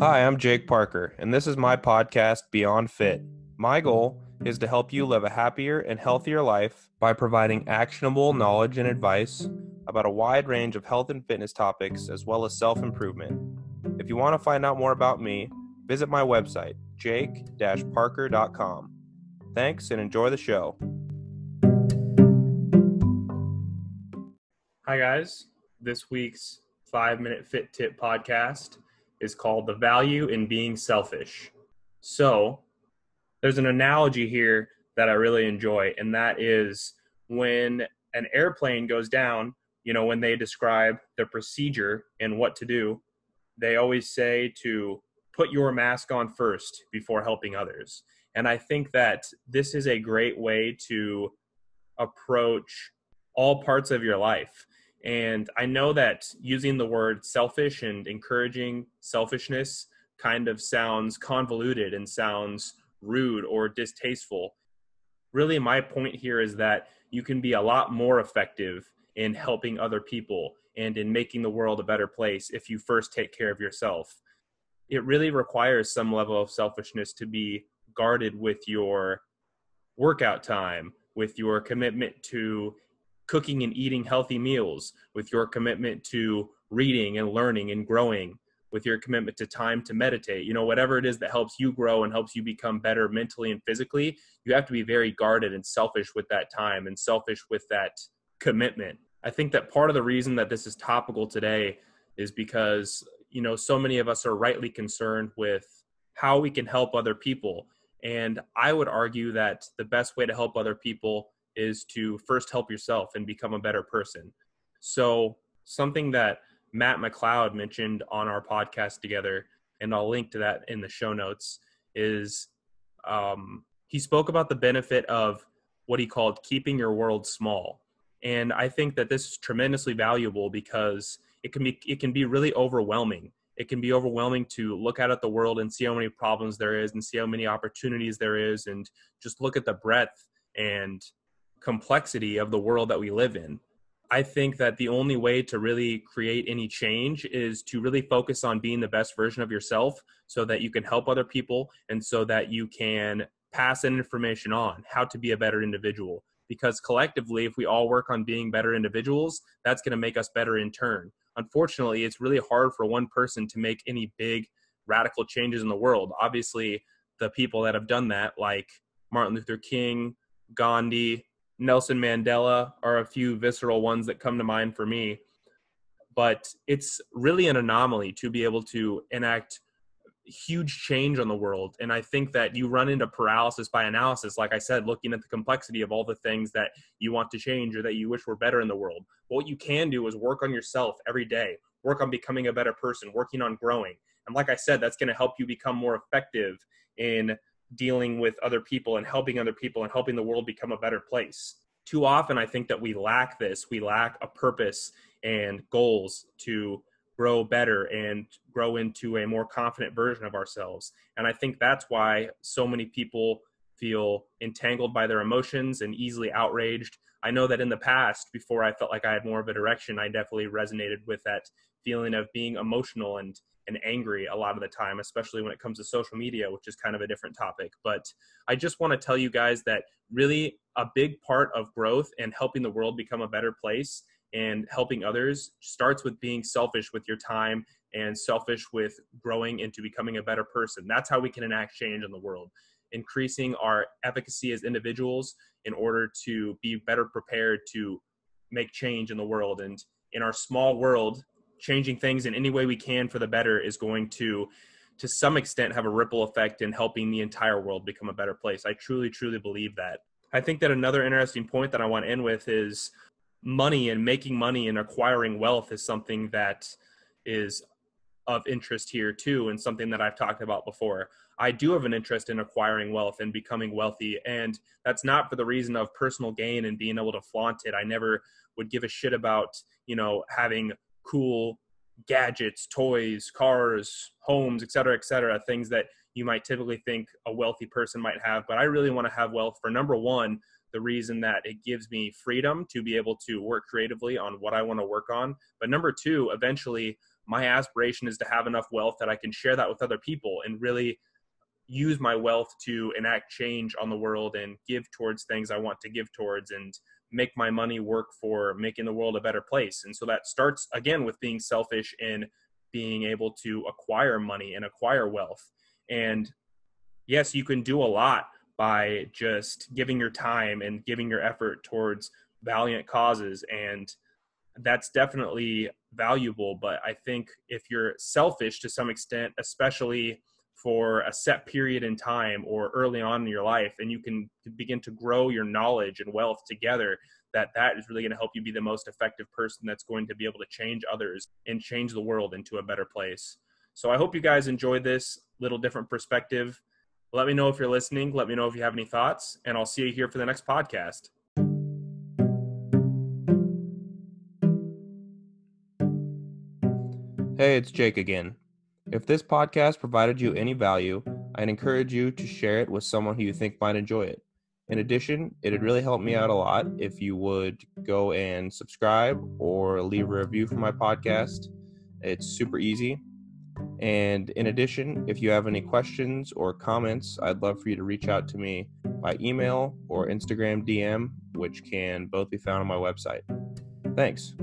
Hi, I'm Jake Parker, and this is my podcast, Beyond Fit. My goal is to help you live a happier and healthier life by providing actionable knowledge and advice about a wide range of health and fitness topics as well as self improvement. If you want to find out more about me, visit my website, jake parker.com. Thanks and enjoy the show. Hi, guys. This week's five minute fit tip podcast is called The Value in Being Selfish. So, there's an analogy here that I really enjoy, and that is when an airplane goes down, you know, when they describe the procedure and what to do, they always say to put your mask on first before helping others. And I think that this is a great way to approach all parts of your life. And I know that using the word selfish and encouraging selfishness kind of sounds convoluted and sounds rude or distasteful. Really, my point here is that you can be a lot more effective in helping other people and in making the world a better place if you first take care of yourself. It really requires some level of selfishness to be guarded with your workout time, with your commitment to cooking and eating healthy meals, with your commitment to reading and learning and growing, with your commitment to time to meditate, you know, whatever it is that helps you grow and helps you become better mentally and physically, you have to be very guarded and selfish with that time and selfish with that commitment. I think that part of the reason that this is topical today is because, you know, so many of us are rightly concerned with how we can help other people. And I would argue that the best way to help other people is to first help yourself and become a better person. So, something that Matt McLeod mentioned on our podcast together, and I'll link to that in the show notes, is um, he spoke about the benefit of what he called keeping your world small. And I think that this is tremendously valuable because it can be it can be really overwhelming. It can be overwhelming to look out at the world and see how many problems there is and see how many opportunities there is and just look at the breadth and complexity of the world that we live in. I think that the only way to really create any change is to really focus on being the best version of yourself so that you can help other people and so that you can pass that information on how to be a better individual. Because collectively, if we all work on being better individuals, that's going to make us better in turn. Unfortunately, it's really hard for one person to make any big radical changes in the world. Obviously, the people that have done that, like Martin Luther King, Gandhi, Nelson Mandela are a few visceral ones that come to mind for me. But it's really an anomaly to be able to enact huge change on the world. And I think that you run into paralysis by analysis, like I said, looking at the complexity of all the things that you want to change or that you wish were better in the world. But what you can do is work on yourself every day, work on becoming a better person, working on growing. And like I said, that's going to help you become more effective in dealing with other people and helping other people and helping the world become a better place. Too often, I think that we lack this. We lack a purpose and goals to grow better and grow into a more confident version of ourselves. And I think that's why so many people feel entangled by their emotions and easily outraged. I know that in the past, before I felt like I had more of a direction, I definitely resonated with that feeling of being emotional and and angry a lot of the time, especially when it comes to social media, which is kind of a different topic. But I just want to tell you guys that really a big part of growth and helping the world become a better place and helping others starts with being selfish with your time and selfish with growing into becoming a better person. That's how we can enact change in the world. Increasing our efficacy as individuals in order to be better prepared to make change in the world. And in our small world, changing things in any way we can for the better is going to to some extent have a ripple effect in helping the entire world become a better place i truly truly believe that i think that another interesting point that i want to end with is money and making money and acquiring wealth is something that is of interest here too and something that I've talked about before. I do have an interest in acquiring wealth and becoming wealthy and that's not for the reason of personal gain and being able to flaunt it. I never would give a shit about, you know, having cool gadgets, toys, cars, homes, et cetera, et cetera, things that you might typically think a wealthy person might have. But I really want to have wealth for number one, the reason that it gives me freedom to be able to work creatively on what I want to work on. But number two, eventually, my aspiration is to have enough wealth that I can share that with other people and really use my wealth to enact change on the world and give towards things I want to give towards and make my money work for making the world a better place. And so that starts again with being selfish in being able to acquire money and acquire wealth. And yes, you can do a lot by just giving your time and giving your effort towards valiant causes and that's definitely valuable but i think if you're selfish to some extent especially for a set period in time or early on in your life and you can begin to grow your knowledge and wealth together that that is really going to help you be the most effective person that's going to be able to change others and change the world into a better place. So i hope you guys enjoyed this little different perspective. Let me know if you're listening. Let me know if you have any thoughts and i'll see you here for the next podcast Hey, it's Jake again. If this podcast provided you any value, I'd encourage you to share it with someone who you think might enjoy it. In addition, it'd really help me out a lot if you would go and subscribe or leave a review for my podcast. It's super easy. And in addition, if you have any questions or comments, I'd love for you to reach out to me by email or Instagram DM, which can both be found on my website. Thanks.